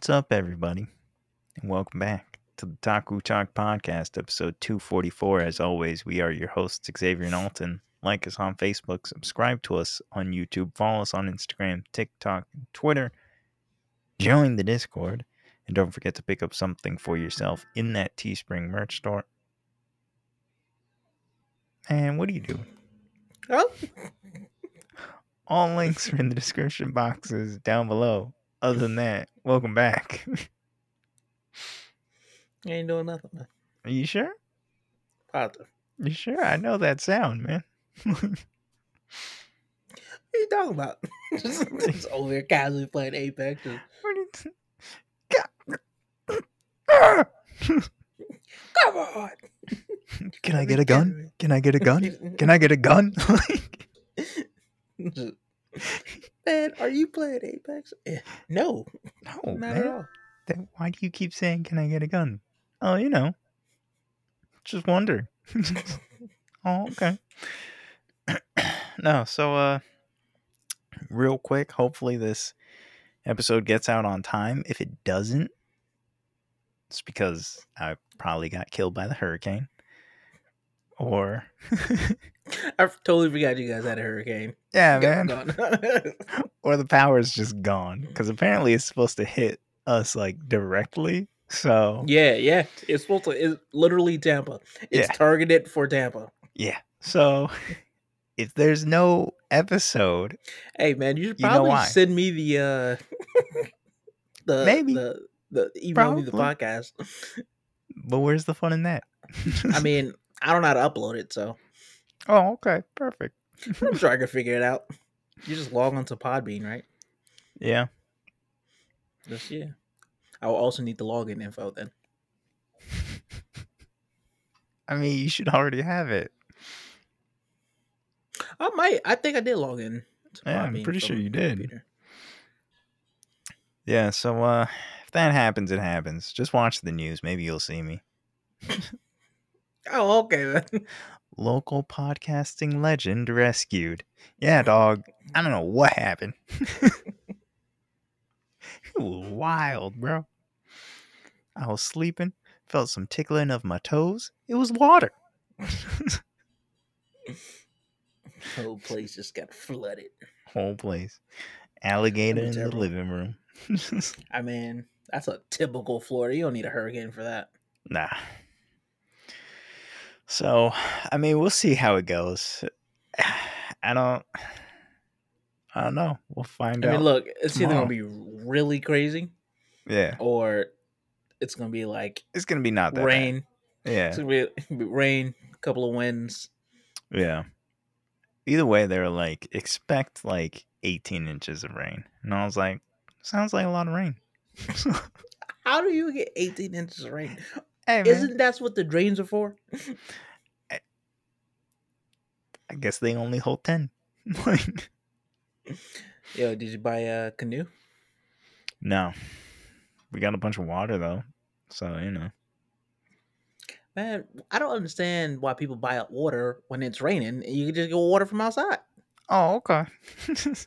What's up, everybody? And welcome back to the Taku Talk Podcast, episode 244. As always, we are your hosts, Xavier and Alton. Like us on Facebook, subscribe to us on YouTube, follow us on Instagram, TikTok, and Twitter. Join the Discord, and don't forget to pick up something for yourself in that Teespring merch store. And what do you do? Oh, All links are in the description boxes down below. Other than that, welcome back. you ain't doing nothing, man. Are you sure? Positive. You sure? I know that sound, man. What are you talking about? Just over here casually playing Apex. and, What do you-! Come on. Can I get a gun? Can I get a gun? Can I get a gun? Man, are you playing Apex? Eh, No, no, not at man. all. Then why do you keep saying, "Can I get a gun"? Oh, you know, just wonder. oh, okay. no, so uh, real quick. Hopefully, this episode gets out on time. If it doesn't, it's because I probably got killed by the hurricane, or I totally forgot you guys had a hurricane. yeah, man, or the power's just gone because apparently it's supposed to hit us like directly. So yeah, yeah. It's supposed to. It's literally Tampa. It's Yeah. targeted for Tampa. Yeah. So if there's no episode, Hey, man, you should You know probably send me the uh the Maybe. the the email me the podcast. but where's the fun in that? I mean, I don't know how to upload it, so oh, okay. Perfect. I'm sure I can figure it out. You just log onto Podbean, right? Yeah. Just yeah. I will also need the login info then. I mean, you should already have it. I might. I think I did log in. To Yeah, I'm pretty sure you did. computer. Yeah. So uh, if that happens, it happens. Just watch the news. Maybe you'll see me. Oh, okay then. Local podcasting legend rescued. Yeah, dog. I don't know what happened. it was wild, bro. I was sleeping, felt some tickling of my toes. It was water. Whole place just got flooded. Whole place. Alligator in the living room. I mean, that's a typical Florida. You don't need a hurricane for that. nah. So, I mean, we'll see how it goes. I don't. I don't know. We'll find I out. mean, look, it's either gonna be really crazy yeah, or it's gonna be like it's gonna be not that bad. rain. Yeah, It's gonna be, be rain, a couple of winds. yeah. Either way, they're like expect like 18 inches of rain, and I was like, sounds like a lot of rain. How do you get 18 inches of rain? Hey Isn't that what the drains are for? I guess they only hold 10. like, Yo, did you buy a canoe? no, we got a bunch of water though, so you know. Man, I don't understand why people buy up water when it's raining you can just get water from outside. Oh, okay.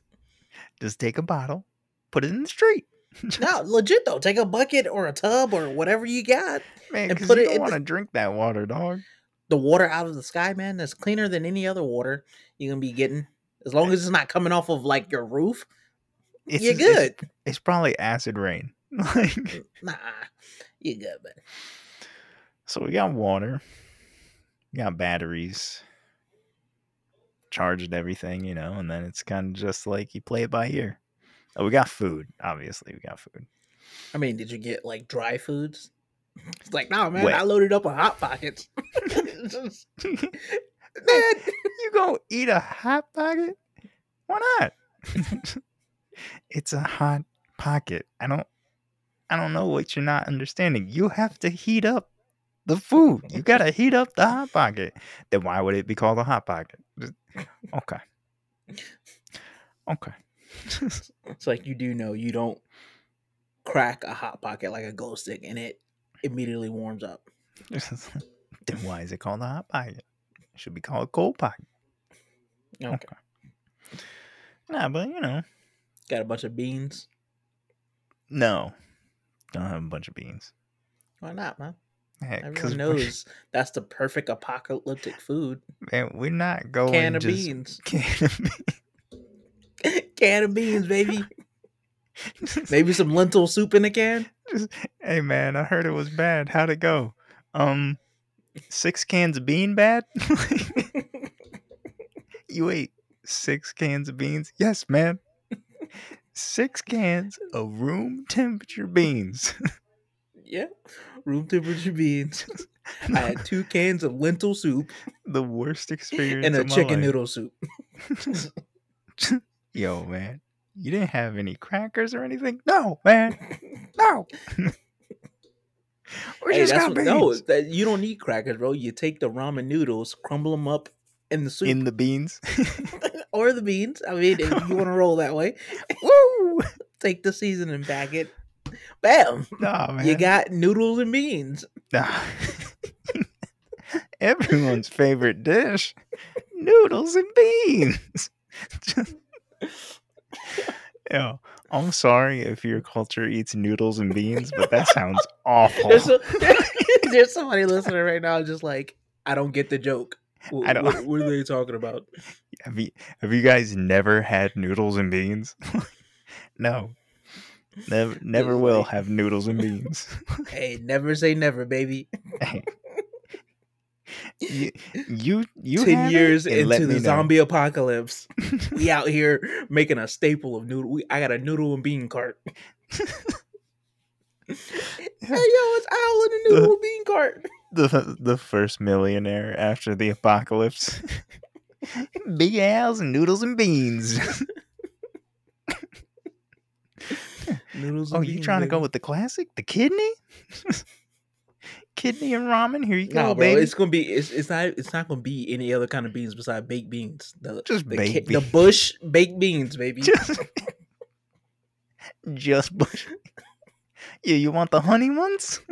Just take a bottle, put it in the street. No, legit though. Take a bucket or a tub or whatever you got. man, and put you it don't want to drink that water, dog. The water out of the sky, man, that's cleaner than any other water you're gonna be getting. As long as it's not coming off of like your roof, It's you're just- it's- good. It's, probably acid rain. Like, mm, Nah, you're good, man. so we got water, we got batteries, charged everything, you know, and then it's kind of just like you play it by ear. Oh, we got food. Obviously, we got food. I mean, did you get like dry foods? It's like, no, man, Wet. I loaded up on hot pockets. Just- man, man, you gonna eat a hot pocket? Why not? it's a hot pocket. I don't I don't know what you're not understanding. You have to heat up the food. You gotta heat up the hot pocket. Then why would it be called a hot pocket? Just- Okay. Okay. It's like you do know you don't crack a hot pocket like a glow stick and it immediately warms up. then why is it called a hot pocket? It should be called a cold pocket. Okay. Nah, but you know, Got a bunch of beans. no. Don't have a bunch of beans. Why not, man? Because Everyone knows that's the perfect apocalyptic food. man, we're not going Can of just beans. can of beans. Can of beans, baby. Maybe some lentil soup in a can. hey man, I heard it was bad. How'd it go? Um, six cans of bean bad. you ate six cans of beans? Yes, man. Six cans of room temperature beans. yeah. Room temperature beans. I had two cans of lentil soup the worst experience and a chicken life. noodle soup. Yo, man, you didn't have any crackers or anything? No, man, no. we Hey, just got what, no, beans that, you don't need crackers, bro. You take the ramen noodles, crumble them up in the soup in the beans. or the beans. I mean, if you want to roll that way, Woo! take the seasoning packet. Bam! Nah, man. You got noodles and beans. Nah. Everyone's favorite dish noodles and beans. I'm sorry if your culture eats noodles and beans, but that sounds awful. There's, a, there's somebody listening right now, just like I don't get the joke. Wh- I don't- What, what are they talking about? Have you have you guys never had noodles and beans? no. Never never will have noodles and beans. Hey, never say never, baby. You you, you Ten years into the know. zombie apocalypse, we out here making a staple of noodle. We, I got a noodle and bean cart. hey yo, it's Owl in a noodle and bean cart. the the first millionaire after the apocalypse. Big Al's and noodles and beans. Noodles. oh, and you beans, trying to go with the classic, the kidney? Kidney and ramen. Here you go, No, bro. baby. It's gonna be. It's, it's not. It's not gonna be any other kind of beans besides baked beans. The, Just the, baked the beans. bush baked beans, baby. just, just bush. Yeah, you want the honey ones?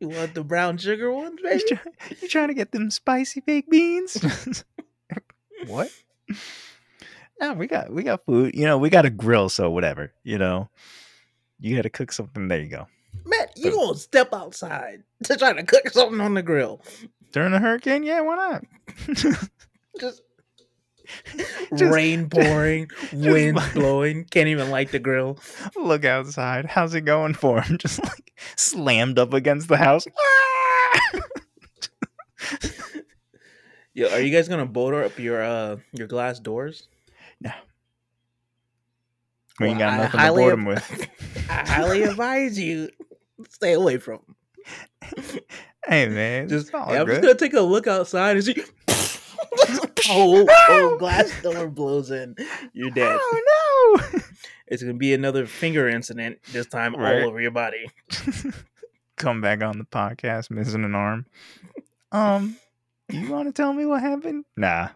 You want the brown sugar ones, You, baby? try, you trying to get them spicy baked beans? what? No, we got we got food. You know, we got a grill, so whatever. You know, you got to cook something. There you go. Man, you gonna step outside to try to cook something on the grill? During a hurricane, yeah, why not? Just, Just- rain pouring, wind like- blowing. Can't even light the grill. Look outside. How's it going for him? Just like slammed up against the house. Yo, are you guys gonna bolt up your uh your glass doors? No. We ain't got nothing to board him with. I highly advise you stay away from 'em. Hey man, Just, hey, I'm just gonna take a look outside and see. whole, whole glass door blows in. You're dead. Oh no! It's gonna be another finger incident. This time Right. all over your body. Come back on the podcast missing an arm. Um, you want to tell me what happened? Nah,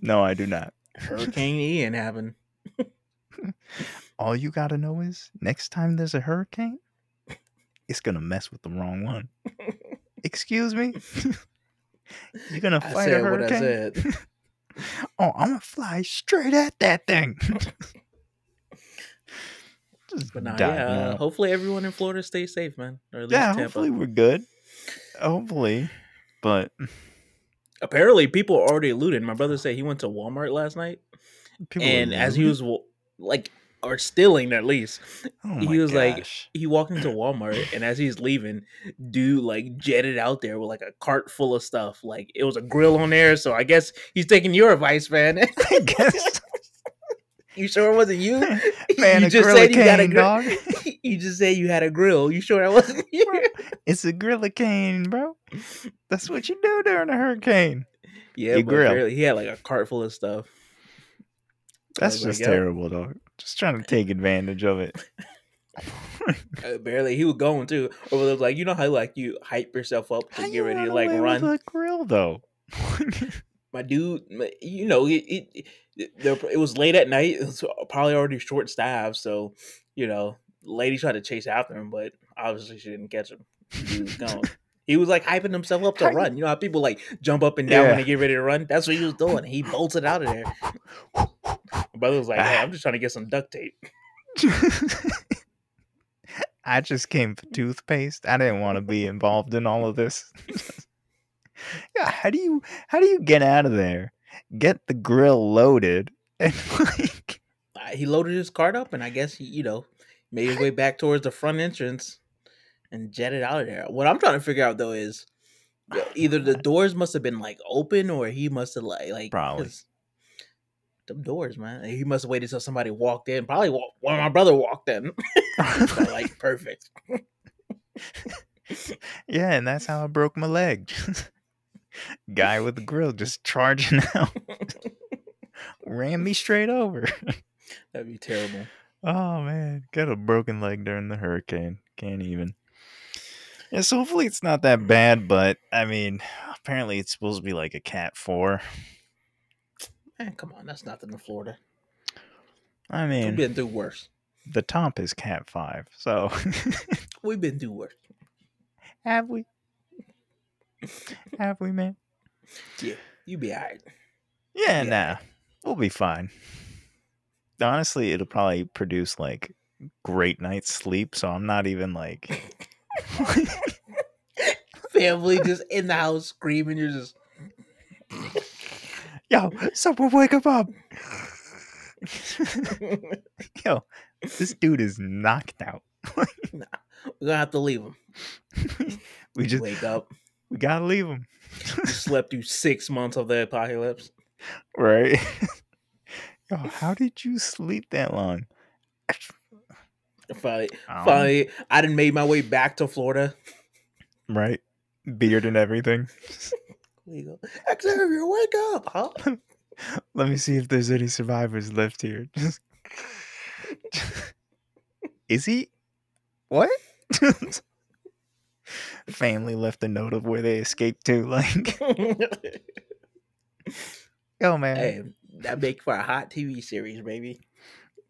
no, I do not. Hurricane Ian happened. All you gotta know is next time there's a hurricane, it's gonna mess with the wrong one. Excuse me. You're gonna fight a said what I hurricane? Oh, I'm gonna fly straight at that thing. Just But nah, yeah. Uh, hopefully everyone in Florida stays safe, man. Or at least yeah. Tampa. Hopefully we're good. Hopefully, but Apparently people are already looting. My brother said he went to Walmart last night, people. and as he was like, or stealing at least, oh he was like- he walked into Walmart, and as he's leaving, dude like jetted out there with like a cart full of stuff. Like it was a grill on there, so I guess he's taking your advice, man. I guess, you sure it wasn't you? man, you a just said you got a cane, grill. dog. you just said you had a grill. You sure that wasn't you? It's a grillicane, bro. That's what you do during a hurricane. Yeah, You grill. he had like a cart full of stuff. That's like, just "Yep." terrible, dog. Just trying to take advantage of it. Uh, barely, he was going too. Over like, you know how like you hype yourself up to How get ready to like run. a grill, though. My dude, you know, it it, it was late at night. It was probably already short staffed, so you know, lady tried to chase after him, but obviously she didn't catch him. He was gone. He was like hyping himself up to How run. You know how people like jump up and down when they get ready to run? That's what he was doing. He bolted out of there. My brother was like, "Hey. I'm just trying to get some duct tape." I just came for toothpaste. I didn't want to be involved in all of this. yeah, how do you how do you get out of there? Get the grill loaded and like he loaded his cart up, and I guess he, you know, made his way back towards the front entrance and jetted out of there. What I'm trying to figure out though is either the doors must have been like open, or he must have like like Probably. Them doors, man. He must have waited till somebody walked in. Probably wa- when my brother walked in. Like perfect. yeah, and that's how I broke my leg. Guy with the grill just charging out. Ran me straight over. That'd be terrible. Oh man, got a broken leg during the hurricane. Can't even. Yeah, so hopefully it's not that bad, but I mean, apparently it's supposed to be like a cat four. Man, come on, that's nothing in Florida. I mean, We've been through worse. the top is cat five. So We've been through worse. have we? Have we, man? Yeah, you be alright. Yeah, Yeah. nah, we'll be fine. Honestly, it'll probably produce like great night's sleep. So I'm not even like. Family just in the house screaming. You're just Yo, someone wake him up. Yo, this dude is knocked out. nah, we're gonna have to leave him. We just Wake up. we gotta leave him. Slept through six months of the apocalypse. right? Yo, how did you sleep that long? Finally, Um, finally, I didn't made my way back to Florida. right? Beard and everything. Go. Xavier, wake up, huh? Let me see if there's any survivors left here. Is he? What? Family left a note of where they escaped to. Like, yo, man. hey, that make for a hot TV series, baby.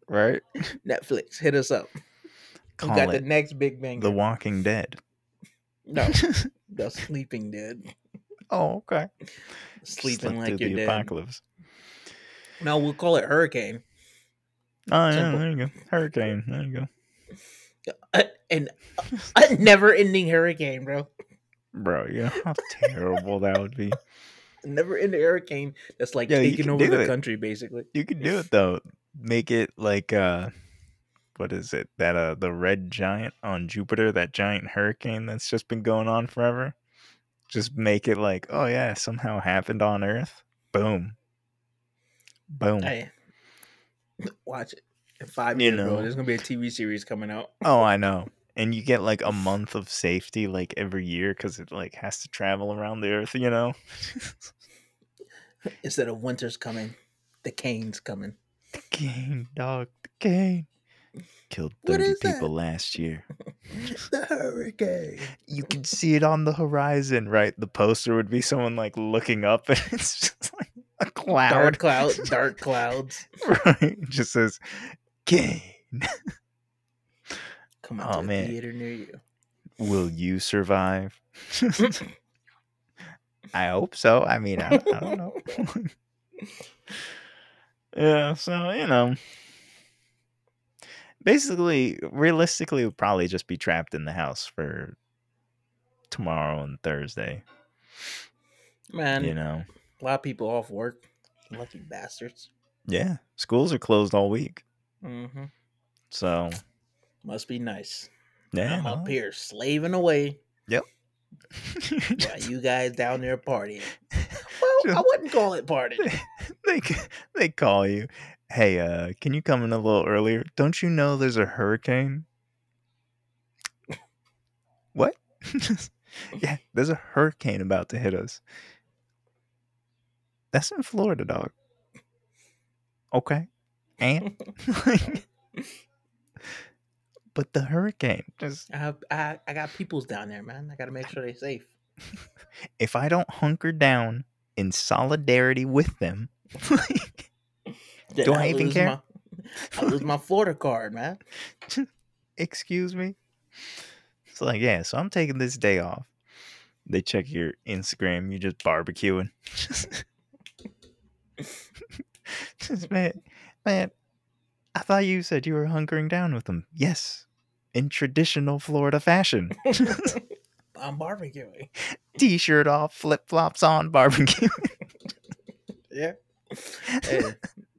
Right? Netflix, hit us up. We Call got the next big bang. The Walking Dead. no, the Sleeping Dead. oh, okay. Sleeping like you're the dead. apocalypse. No, we'll call it Hurricane. Oh, yeah, Simple. there you go. Hurricane. There you go. Uh, and a never-ending hurricane, bro. Bro, you know how terrible that would be. Never-ending hurricane that's like Yeah, you taking can over do the it. country, basically. You could do it though. Make it like uh what is it? That uh the red giant on Jupiter, that giant hurricane that's just been going on forever. Just make it like, oh yeah, somehow happened on Earth. Boom. Boom. Hey, watch it. In five You years, bro, there's gonna be a TV series coming out. Oh, I know. And you get like a month of safety like every year because it like has to travel around the Earth, you know? Instead of winter's coming, the cane's coming. The cane, dog, the cane. Killed 30 is that? people last year. The hurricane. you can see it on the horizon, right? The poster would be someone like looking up and it's just like a cloud. Dark clouds, dark clouds. right? It just says Kane. Come Oh, on to a man. theater near you. Will you survive? I hope so. I mean, I, I don't know. Yeah, so you know. Basically, realistically, we'll probably just be trapped in the house for tomorrow and Thursday. Man, you know. a lot of people off work. Lucky bastards. Yeah. Schools are closed all week. hmm So Must be nice. yeah. I'm up here slaving away while you guys down there partying. I wouldn't call it party. they they call you. Hey, uh, can you come in a little earlier? Don't you know there's a hurricane? What? yeah, there's a hurricane about to hit us. That's in Florida, dog. Okay. And but the hurricane just I have I, I got peoples down there, man. I gotta make sure they're safe. if I don't hunker down in solidarity with them, Then Do I even care? My, I lose my Florida card, man. excuse me. It's like, yeah, so I'm taking this day off. They check your Instagram, you're just barbecuing. just man, man, I thought you said you were hunkering down with them. Yes. in traditional Florida fashion. I'm barbecuing. T-shirt off, flip flops on, barbecue. Yeah. Hey,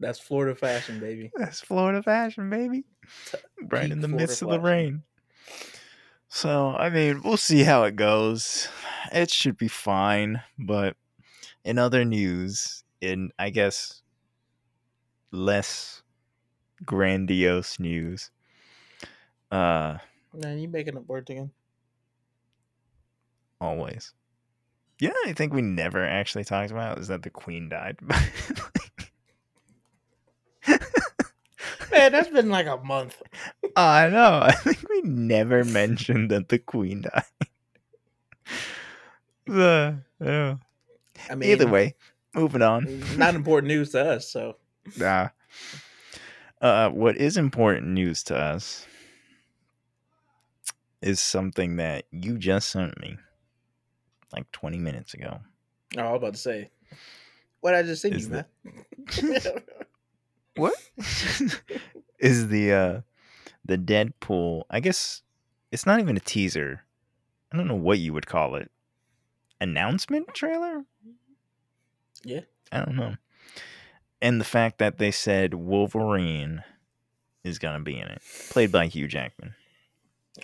that's Florida fashion, baby. That's Florida fashion, baby. Right peak in the Florida midst of the fashion. rain. So, I mean, we'll see how it goes. It should be fine. But in other news, in I guess less grandiose news, uh, Man, you making up words again? Always. Yeah, I think we never actually talked about is that the queen died. Man, that's been like a month. I know. I think we never mentioned that the queen died. The yeah. I mean, Either way, moving on. not important news to us. So Nah. Uh, what is important news to us is something that you just sent me like 20 minutes ago. oh, I was about to say, what I just seen Is you, the- man. What? is the uh the Deadpool, I guess it's not even a teaser. I don't know what you would call it. Announcement trailer? Yeah. I don't know. And the fact that they said Wolverine is gonna be in it, played by Hugh Jackman.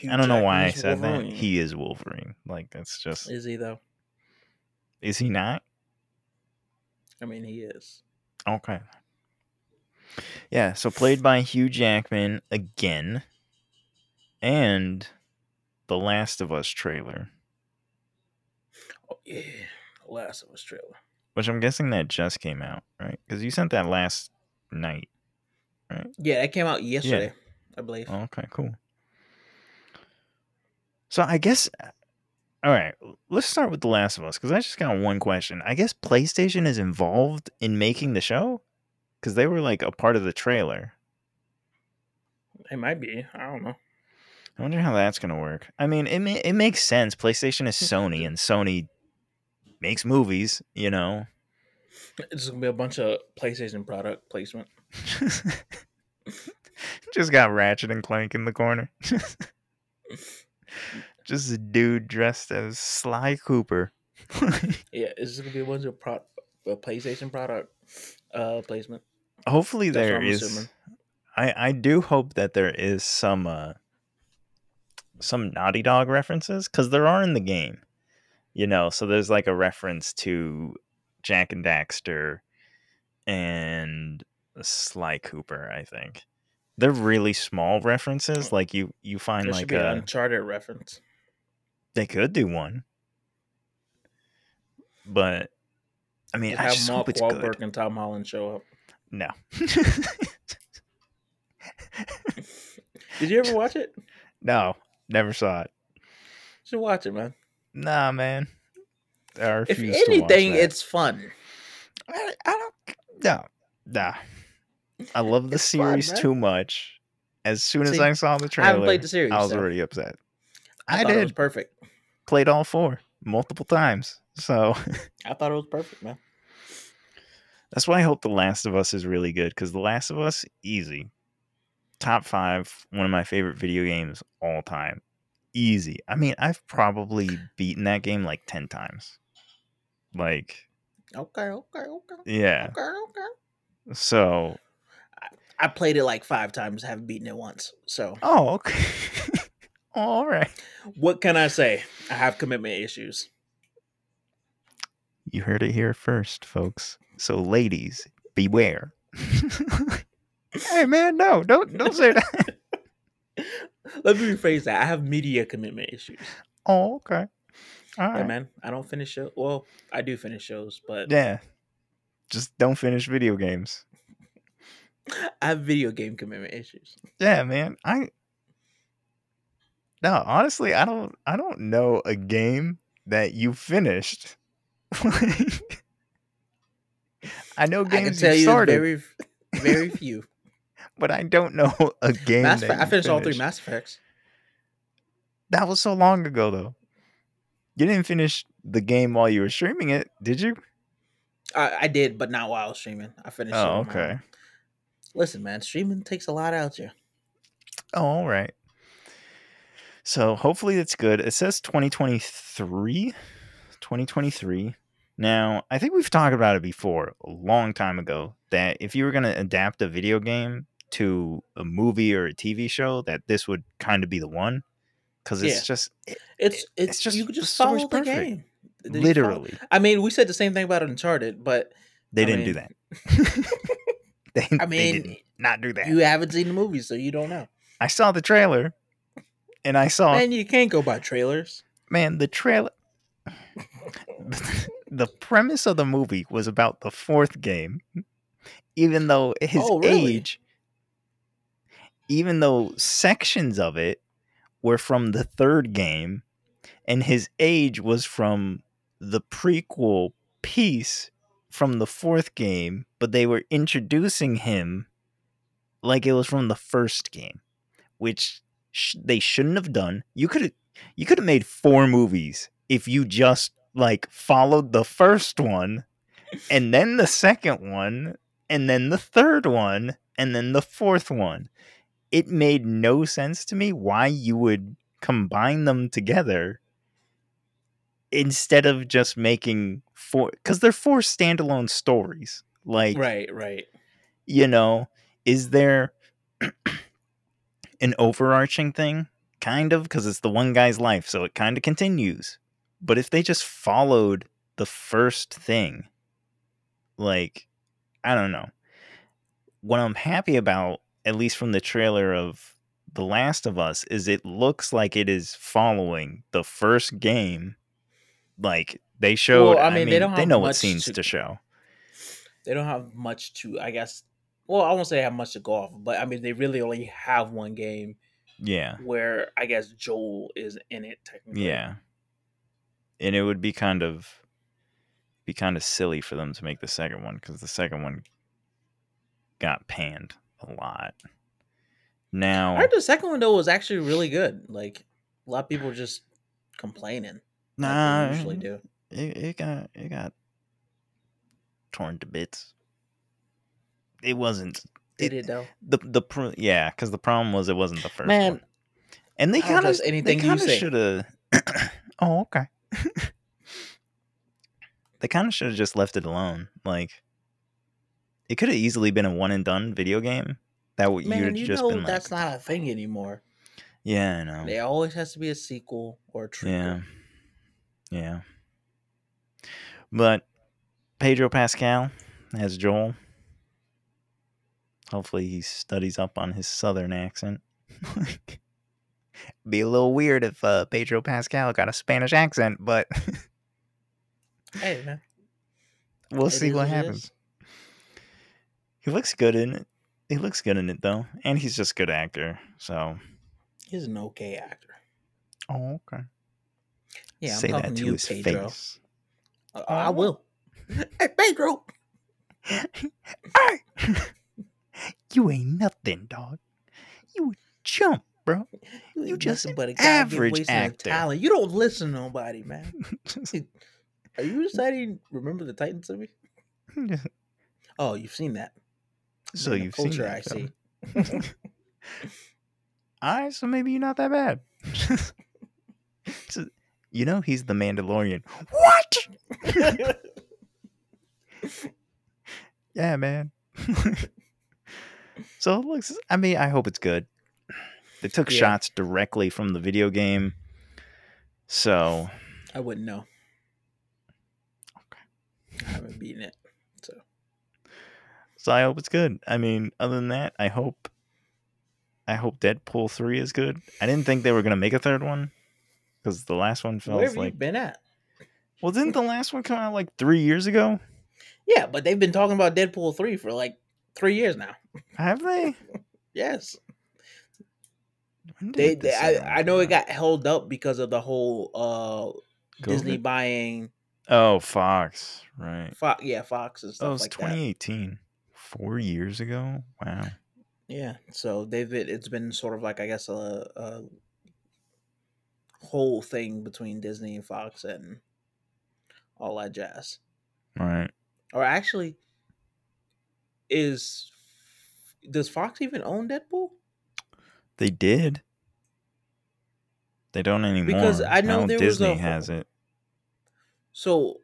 Hugh I don't know why I said that. He is Wolverine. Like that's just is he though? is he not? I mean, he is. Okay. Yeah, so played by Hugh Jackman again. And the Last of Us trailer, Oh, yeah, Last of Us trailer. which I'm guessing that just came out, right? Because you sent that last night. Right? Yeah, that came out yesterday, I believe. Okay, cool. So I guess, uh, all right, let's start with The Last of Us because I just got one question. I guess PlayStation is involved in making the show because they were like a part of the trailer. It might be. I don't know. I wonder how that's gonna work. I mean, it ma- it makes sense. PlayStation is Sony, and Sony makes movies. You know, It's gonna be a bunch of PlayStation product placement. just got Ratchet and Clank in the corner. just a dude dressed as Sly Cooper. Yeah, it's just gonna be a bunch of pro- uh, PlayStation product uh placement. Hopefully, That's there is. assuming. I I do hope that there is some uh some Naughty Dog references because there are in the game. You know, so there's like a reference to Jak and Daxter and Sly Cooper. I think they're really small references. Mm. Like you you find There like should be an a Uncharted reference. they could do one, but I mean Just I have just Mark hope it's Wahlberg good. and Tom Holland show up. No. Did you ever watch it? no, never saw it. You should watch it, man. Nah, man. I If refuse to watch anything, it's fun. I, I don't. No, nah. I love the It's fun, series man. too much. As soon as I saw the I trailer, haven't played the series. I was so already upset. I, I thought it was did. perfect. Played all four multiple times, so I thought it was perfect, man. that's why I hope The Last of Us is really good. Because The Last of Us, easy, top five, one of my favorite video games all time. Easy. I mean, I've probably beaten that game like ten times. Like, Okay, okay, okay, yeah. okay, okay. So, I played it like five times, haven't beaten it once. So oh, okay. all right. what can I say? I have commitment issues. You heard it here first, folks. So, ladies, beware. hey, man, no, don't don't say that. Let me rephrase that. I have media commitment issues. Oh, okay. All right. Yeah, man. I don't finish show. Well, I do finish shows, but Yeah. Just don't finish video games. I have video game commitment issues. Yeah, man. I no, honestly, I don't. I don't know a game that you finished. I know I games tell you you started, very, very few. but I don't know a game. Mass Effect, I you finished all three finished. Mass Effects. That was so long ago, though. You didn't finish the game while you were streaming it, did you? I, I did, but not while I was streaming. I finished. Oh, my okay. own. Listen, man, streaming takes a lot out you. Oh, all right. So hopefully it's good. It says 2023. 2023. Now, I think we've talked about it before a long time ago that if you were going to adapt a video game to a movie or a TV show, that this would kind of be the one because it's Yeah. just it, It's It- it's, it's just- you could just follow the perfect. game. Follow- literally I mean, we said the same thing about Uncharted, but they I didn't do that. they, I they mean, did not do that. you haven't seen the movie, so you don't know. I saw the trailer, and I saw Man, you can't go by trailers. man the trailer. the premise of the movie was about the fourth game, even though his Oh, really? age, even though sections of it were from the third game, and his age was from the prequel piece from the fourth game, but they were introducing him like it was from the first game, which sh- they shouldn't have done. You could you could have made four movies if you just like followed the first one and then the second one and then the third one and then the fourth one. It made no sense to me why you would combine them together instead of just making four cuz they're four standalone stories. Like Right, right. you know, is there an overarching thing? Kind of, because it's the one guy's life, so it kind of continues. But if they just followed the first thing, like, I don't know. What I'm happy about, at least from the trailer of The Last of Us, is it looks like it is following the first game. Like, they showed, I I mean, mean, they they, don't have know what scenes to- to show. They don't have much to, I guess. Well, I won't say they have much to go off, but I mean, they really only have one game Yeah. where I guess Joel is in it technically. Yeah. And it would be kind of be kind of silly for them to make the second one because the second one got panned a lot. Now, I heard the second one though was actually really good. Like a lot of people just complaining. Like nah, usually do. it, it got it got torn to bits. It wasn't Did it- it though? the the pro- yeah because the problem was it wasn't the first Man, one. and they kind of trust they kind of say. should have. oh, okay. they kind of should have just left it alone. Like, it could have easily been a one and done video game. That would man, you'd just know been that's like, not a thing anymore. yeah, I know, There always has to be a sequel or a yeah. Yeah. But Pedro Pascal as Joel. Hopefully, he studies up on his southern accent. Be a little weird if uh, Pedro Pascal got a Spanish accent, but Hey man, we'll it see what happens. is. He looks good in it. He looks good in it though, and he's just a good actor. So, He's an okay actor. oh okay. Yeah, I'm Say that to to you, his Pedro. face. Uh, I Oh. will. Hey, Pedro. hey, you ain't nothing, dog. You a chump, bro. You ain't just nothing an but a goddamn average waste actor. Talent. You don't listen to nobody, man. Are you deciding? Remember the Titans of me? Oh, you've seen that. so In the you've seen culture that I see. film. All right, so maybe you're not that bad. You know he's the Mandalorian. What? Yeah, man. so it looks. I mean, I hope it's good. They took Yeah. shots directly from the video game, so I wouldn't know. Okay, I haven't beaten it. So so I hope it's good. I mean, other than that, I hope. I hope Deadpool three is good. I didn't think they were gonna make a third one because the last one where have like. you been at? Well, didn't the last one come out like three years ago? Yeah, but they've been talking about Deadpool three for like three years now. Have they? Yes, they. they I, I know it got held up because of the whole uh Disney buying Oh, Fox, right? Fox. Yeah, Fox and That stuff was like that. 2018. Four years ago. Wow. Yeah, so they've been, it's been sort of like I guess a, a whole thing between Disney and Fox and all that jazz. Right. Or actually, is does Fox even own Deadpool? They did. They don't anymore. Because I know Now there was a Disney has it. So,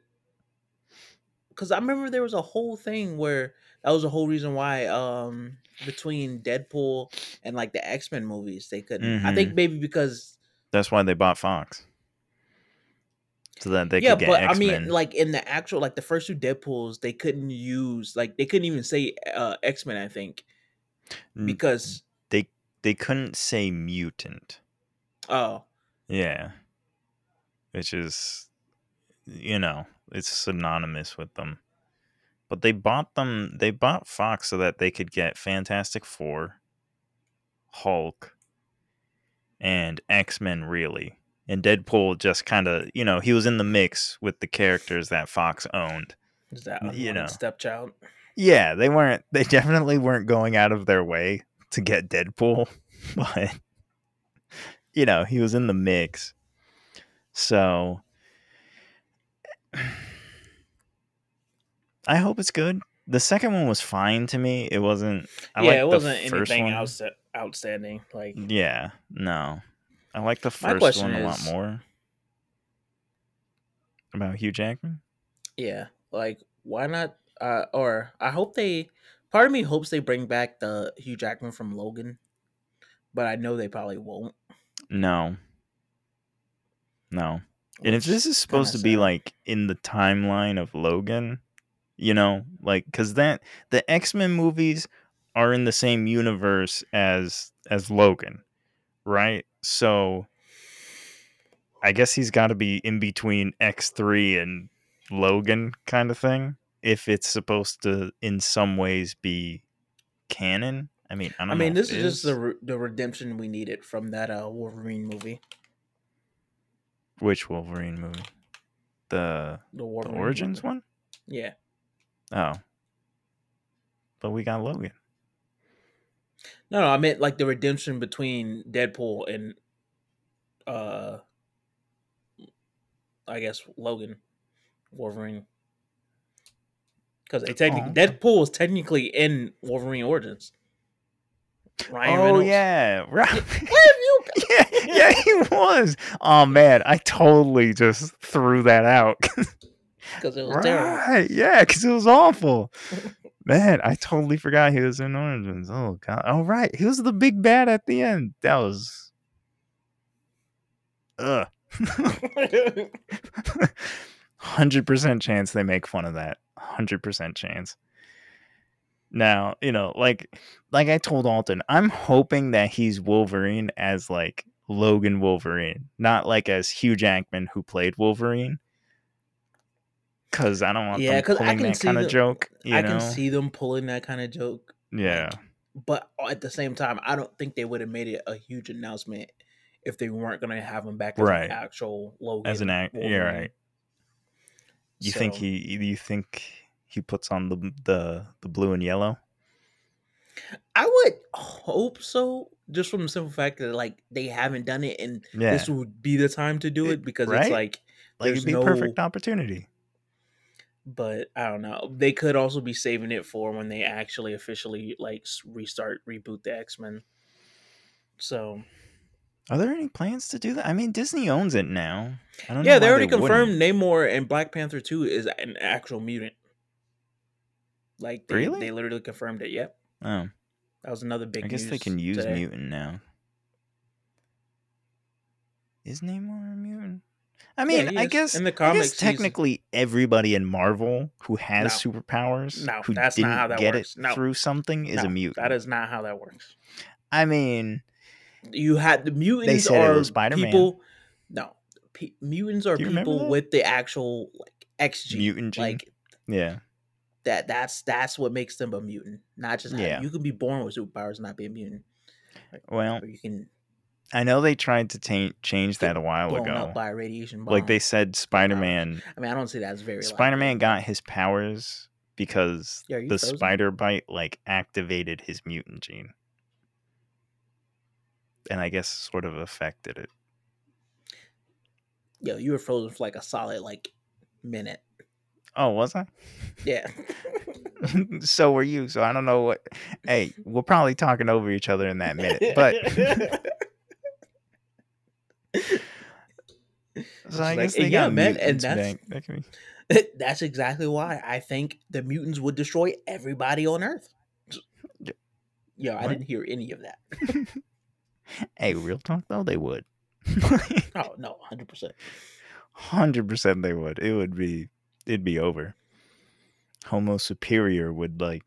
because I remember there was a whole thing where that was the whole reason why um between Deadpool and like the X Men movies they couldn't. I Mm-hmm. think maybe because That's why they bought Fox. So then they yeah, could get but X I mean like in the actual like the first two Deadpool's they couldn't use like they couldn't even say uh X Men I think because they couldn't say mutant. oh Yeah. Which is, you know, it's synonymous with them. But they bought them, they bought Fox so that they could get Fantastic Four, Hulk, and X Men, really. And Deadpool just kind of, you know, he was in the mix with the characters that Fox owned. is that You know. stepchild? Yeah, they weren't, they definitely weren't going out of their way to get Deadpool, but, you know, he was in the mix. So, I hope it's good. The second one was fine to me. It wasn't. I yeah, it wasn't anything one. else outstanding. Like Yeah, no. I like the first one a lot is- more. About Hugh Jackman? Yeah, like why not? Uh, or I hope they. Part of me hopes they bring back the Hugh Jackman from Logan, but I know they probably won't. No. No. And if this is supposed to be sad. like in the timeline of Logan, you know, like because that the X Men movies are in the same universe as as Logan, right? So I guess he's got to be in between X three and Logan, kind of thing. If it's supposed to, in some ways, be canon. I mean, I don't I mean, this is just the re- the redemption we needed from that uh Wolverine movie, which Wolverine movie, the the the Origins movie. one. Yeah, Oh. But we got Logan. no, no, I meant like the redemption between Deadpool and uh, I guess Logan, Wolverine. Because they technically Oh. Deadpool was technically in Wolverine Origins. Ryan oh Reynolds. yeah, right. Have you yeah, yeah, he was. Oh man, I totally just threw that out. Because it was terrible. right? Yeah, because it was awful. Man, I totally forgot he was in Origins. Oh god. All right, he was the big bad at the end. That was. Ugh. Hundred percent chance they make fun of that. Hundred percent chance. Now, you know, like like I told Alton, I'm hoping that he's Wolverine as like Logan Wolverine, not like as Hugh Jackman who played Wolverine. Cause I don't want Yeah, them 'cause I can that see kind of joke. I know? can see them pulling that kind of joke, yeah. but at the same time, I don't think they would have made it a huge announcement if they weren't going to have him back as Right. an actual Logan. As an act, you're right. You think he? You think he puts on the the the blue and yellow? I would hope so, just from the simple fact that like they haven't done it, and Yeah, this would be the time to do It- because right? it's like. like it'd be no- perfect opportunity. But I don't know. They could also be saving it for when they actually officially like restart, reboot the X Men. So Are there any plans to do that? I mean, Disney owns it now. I don't yeah, they already wouldn't. confirmed Namor and Black Panther Two is an actual mutant. Like they, Really? they literally confirmed it. Yep, Oh, that was another big. I guess they can use today. mutant now. Is Namor a mutant? I mean, he I is. guess In the comics, technically everybody in Marvel who has No. superpowers No, who that's didn't how that get works. it No. through something is a mutant. That is not how that works. I mean, You had the mutants said it are Spider-Man. people. No, pe- mutants are Do you remember people with the actual like X gene. Mutant gene? Like yeah, that. That's that's what makes them a mutant. Not just Yeah. yeah. You can be born with superpowers and not be a mutant. Well, or you can I know they tried to ta- change that a while blown ago. up by a radiation bomb. Like they said, Spider Man. I mean, I don't see that as very. Spider Man got his powers because Yeah, the frozen? spider bite like activated his mutant gene, and I guess sort of affected it. Yo, you were frozen for like a solid like minute. Oh, was I? Yeah. so were you. So I don't know what. Hey, we're probably talking over each other in that minute, but So I like, guess they yeah, got man, and that's- back. That be- That's exactly why I think the mutants would destroy everybody on Earth. Yeah. Yeah, I didn't hear any of that. Hey, real talk though, they would. Oh no, hundred percent. Hundred percent, they would. It would be. It'd be over. Homo superior would like.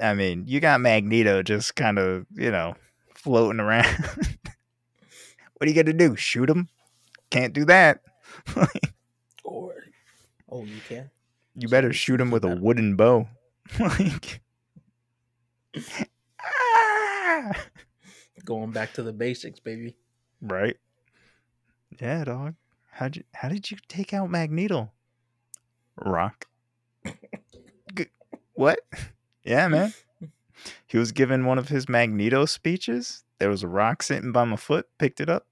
I mean, you got Magneto just kind of, you know, floating around. What are you gonna do? Shoot him? Can't do that. Or oh, you can. you So better shoot him with a wooden bow. like. Ah! Going back to the basics, baby. Right. Yeah, dog. How'd you how did you take out Magneto? Rock. G- what? Yeah, man. He was given one of his Magneto speeches. There was a rock sitting by my foot, picked it up,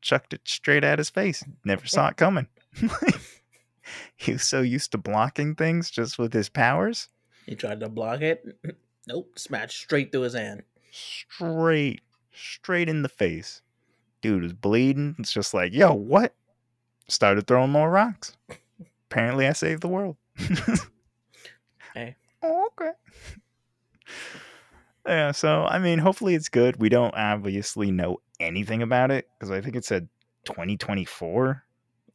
chucked it straight at his face. Never saw it coming. he was so used to blocking things just with his powers. He tried to block it. Nope, smashed straight through his hand. Straight, straight in the face. Dude was bleeding. It's just like, yo, what? Started throwing more rocks. Apparently, I saved the world. Hey. Oh, okay. Yeah, so I mean, hopefully it's good. We don't obviously know anything about it because I think it said 2024.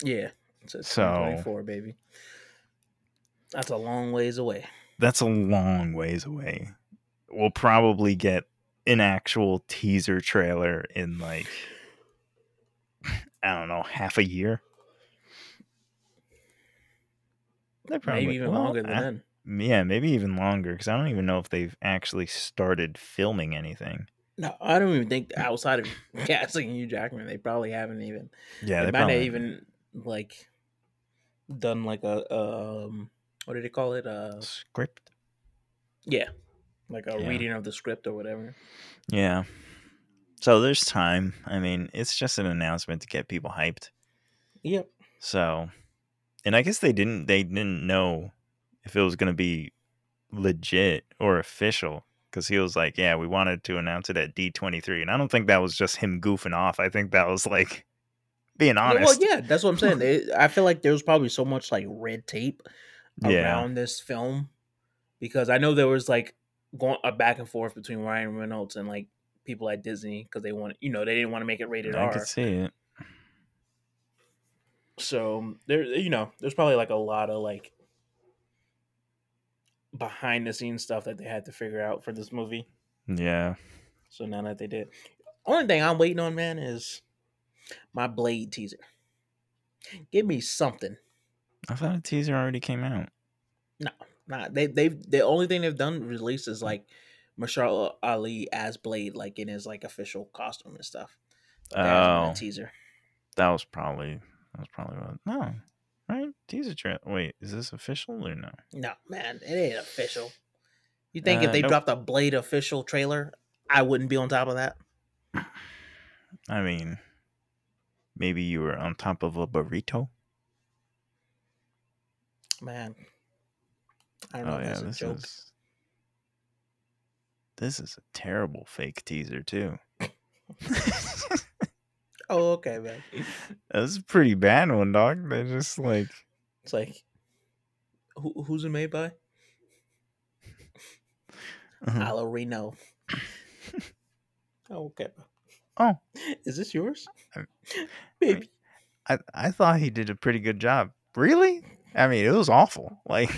Yeah, it's a So- 2024, baby. That's a long ways away. That's a long ways away. We'll probably get an actual teaser trailer in like I don't know, half a year. They Maybe even well, longer than uh, then. Yeah, maybe even longer because I don't even know if they've actually started filming anything. No, I don't even think outside of casting Hugh Jackman, they probably haven't even. Yeah, they, they might probably not even like done like a um what did they call it? A script. yeah. Like a Yeah. reading of the script or whatever. Yeah. So there's time. I mean, it's just an announcement to get people hyped. Yep. So, and I guess they didn't they didn't know if it was going to be legit or official because he was like, "Yeah, we wanted to announce it at D23," and I don't think that was just him goofing off. I think that was like being honest. Well, yeah, that's what I'm saying. They, I feel like there was probably so much like red tape Yeah. around this film because I know there was like going a back and forth between Ryan Reynolds and like people at Disney because they want you know they didn't want to make it rated I R. could see it. So there, you know, there's probably like a lot of like behind the scenes stuff that they had to figure out for this movie. Yeah. So now that they did, only thing I'm waiting on, man, is my Blade teaser. Give me something. I thought a teaser already came out. No. Nah, they they've the only thing they've done released is like Mahershala Ali as Blade, like in his like official costume and stuff. That Oh, teaser. that was probably that was probably what. No, right? Teaser trailer. Wait, is this official or no? No, man, it ain't official. You think if Uh, they nope. dropped a Blade official trailer, I wouldn't be on top of that? I mean, maybe you were on top of a burrito. Man, I don't know Oh if yeah, this joke. is this is a terrible fake teaser too. Oh, okay, man. That's a pretty bad one, dog. They're just like, It's like, who, who's it made by? uh-huh. Ala Reno. oh, okay. oh, Is this yours? Um, Baby. I I thought he did a pretty good job. Really? I mean, it was awful. Like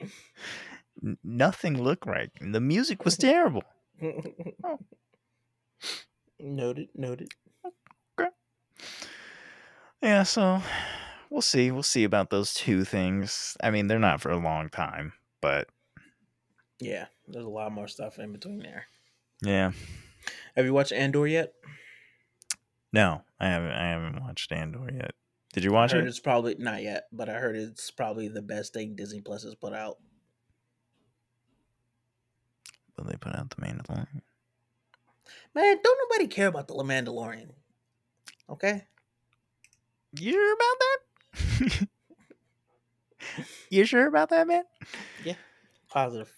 nothing looked right. The music was terrible. Noted, noted. Okay. Yeah, so we'll see. We'll see about those two things. I mean, they're not for a long time, but Yeah, there's a lot more stuff in between there. yeah. Have you watched Andor yet? No, I haven't. I haven't watched Andor yet. Did you watch I heard it? it's probably not yet, but I heard it's probably the best thing Disney Plus has put out. But they put out the Mandalorian. Man, don't nobody care about the Mandalorian. Okay? You sure about that? you sure about that, man? Yeah. Positive.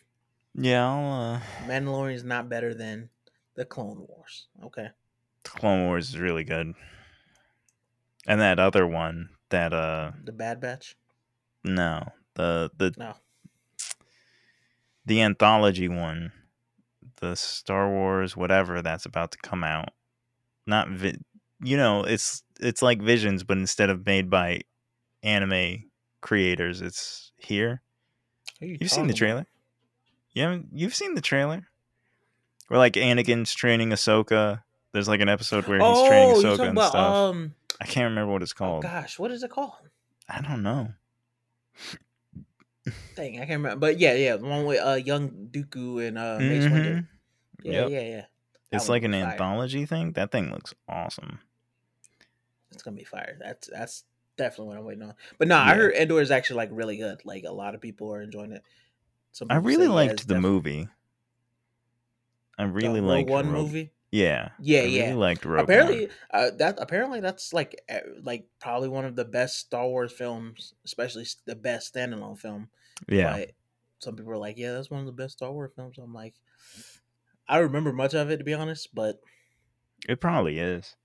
Yeah, I'll, uh, Mandalorian is not better than the Clone Wars. Okay. Clone Wars is really good. And that other one, that uh The Bad Batch. no, the the No. the anthology one, the Star Wars whatever that's about to come out. Not vi- you know, it's it's like Visions, but instead of made by anime creators, it's here. You You've seen the trailer. You haven't, you've seen the trailer. Where like Anakin's training Ahsoka. There's like an episode where he's training Oh, Ahsoka and about stuff. um. I can't remember what it's Oh called. gosh, what is it called? I don't know. Dang, I can't remember. But yeah, yeah, the one with uh young Dooku and uh Mace Mhm. Windu. Yeah, Yep. yeah, yeah. That It's like an fire. anthology thing. That thing looks awesome. It's gonna be fire. That's that's definitely what I'm waiting on. But no, I heard Andor is actually like really good. Like a lot of people are enjoying it. Some I really liked the defi- movie. I really Rogue liked One Rogue- movie. Yeah. Yeah, I really yeah. liked Rogue apparently, One. uh, that apparently that's like eh, like probably one of the best Star Wars films, especially the best standalone film. Yeah. But some people are like, yeah, that's one of the best Star Wars films. I'm like, I remember much of it to be honest, but It probably is.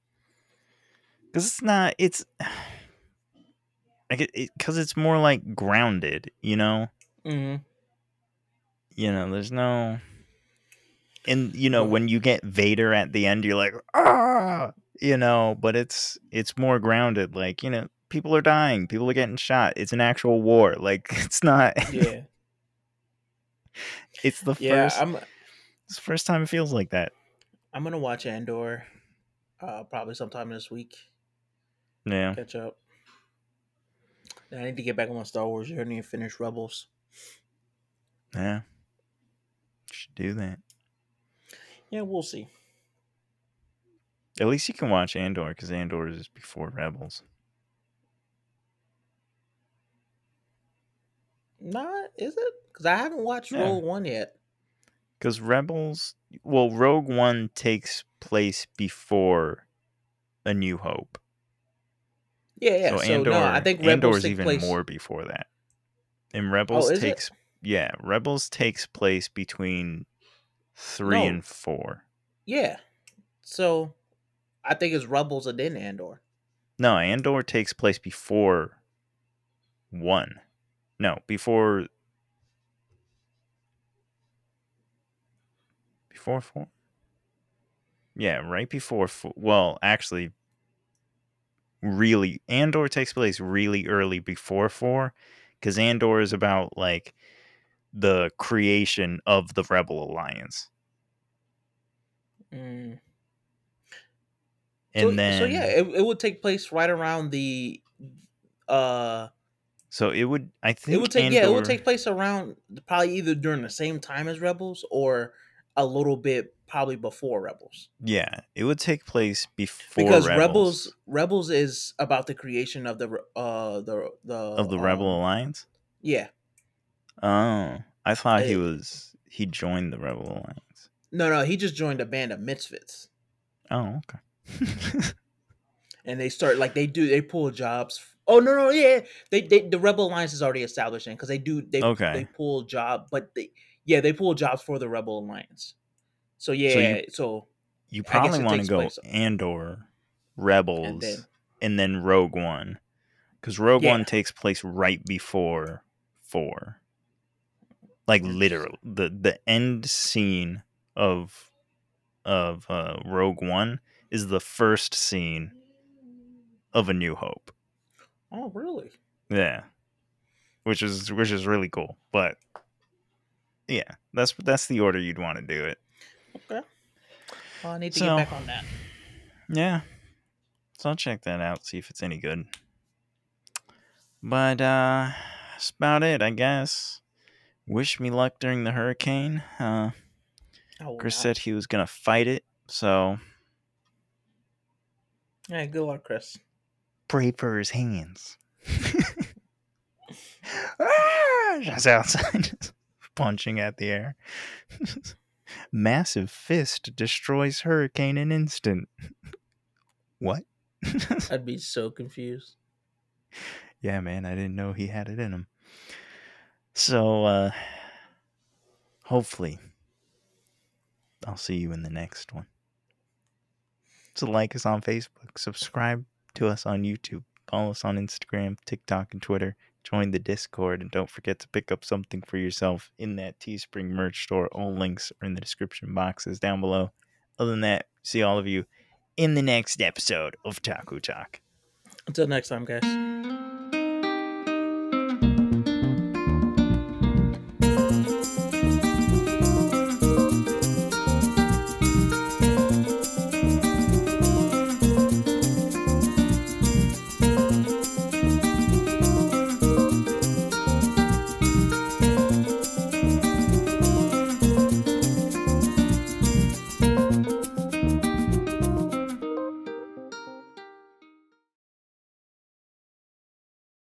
Cuz it's not it's like it cuz it's more like grounded, you know? mhm. You know, there's no and you know when you get Vader at the end you're like, "Ah!" You know, but it's it's more grounded like, you know, people are dying, people are getting shot. It's an actual war. Like it's not yeah, it's the yeah. first I'm it's the first time it feels like that. I'm gonna watch Andor, uh, probably sometime this week. Yeah. Catch up. And I need to get back on my Star Wars journey and finish Rebels. Yeah. Should do that. Yeah, we'll see. At least you can watch Andor because Andor is before Rebels. Not is it? Because I haven't watched Yeah. Rogue One yet. Because Rebels, well, Rogue One takes place before A New Hope. Yeah, yeah. so So, Andor, no, I think Rebels Andor's even place. more before that. And Rebels oh, it? takes, yeah, Rebels takes place between three No. and four. Yeah. So I think it's Rebels and then Andor. No, Andor takes place before one. No, before before four. Yeah, right before four. Well, actually, really, Andor takes place really early before four, because Andor is about like the creation of the Rebel Alliance, Mm. and so, then so yeah, it, it would take place right around the. Uh, so it would. I think it would take Andor, yeah, it would take place around probably either during the same time as Rebels or a little bit probably before Rebels. Yeah, it would take place before because Rebels, rebels rebels is about the creation of the uh the the of the Rebel um, Alliance. yeah Oh, I thought he Eh. was he joined the Rebel Alliance. no no he just joined a band of misfits Oh, okay. and they start like they do they pull jobs oh no no yeah they, they the rebel alliance is already established because they do they Okay. they pull job but they yeah they pull jobs for the rebel alliance so yeah you- so, you probably want to go place- Andor, Rebels, and then- then, Rogue One, because Rogue Yeah. One takes place right before four. Like literally, the the end scene of of uh, Rogue One is the first scene of A New Hope. oh really Yeah, which is which is really cool. But yeah, that's that's the order you'd want to do it. okay well, i need to So- get back on that Yeah, so I'll check that out, see if it's any good. But uh, that's about it, I guess. Wish me luck during the hurricane. Uh, will Chris said he was gonna fight it, so yeah good luck chris pray for his hands. ah, just outside, punching at the air. Massive fist destroys hurricane in instant. what? i'd be so confused yeah, man, I didn't know he had it in him. So, uh, hopefully, I'll see you in the next one. So, like us on Facebook, subscribe to us on YouTube. Follow us on Instagram, TikTok, and Twitter. Join the Discord, and don't forget to pick up something for yourself in that Teespring merch store. All links are in the description boxes down below. Other than that, see all of you in the next episode of Taku Talk. Until next time, guys.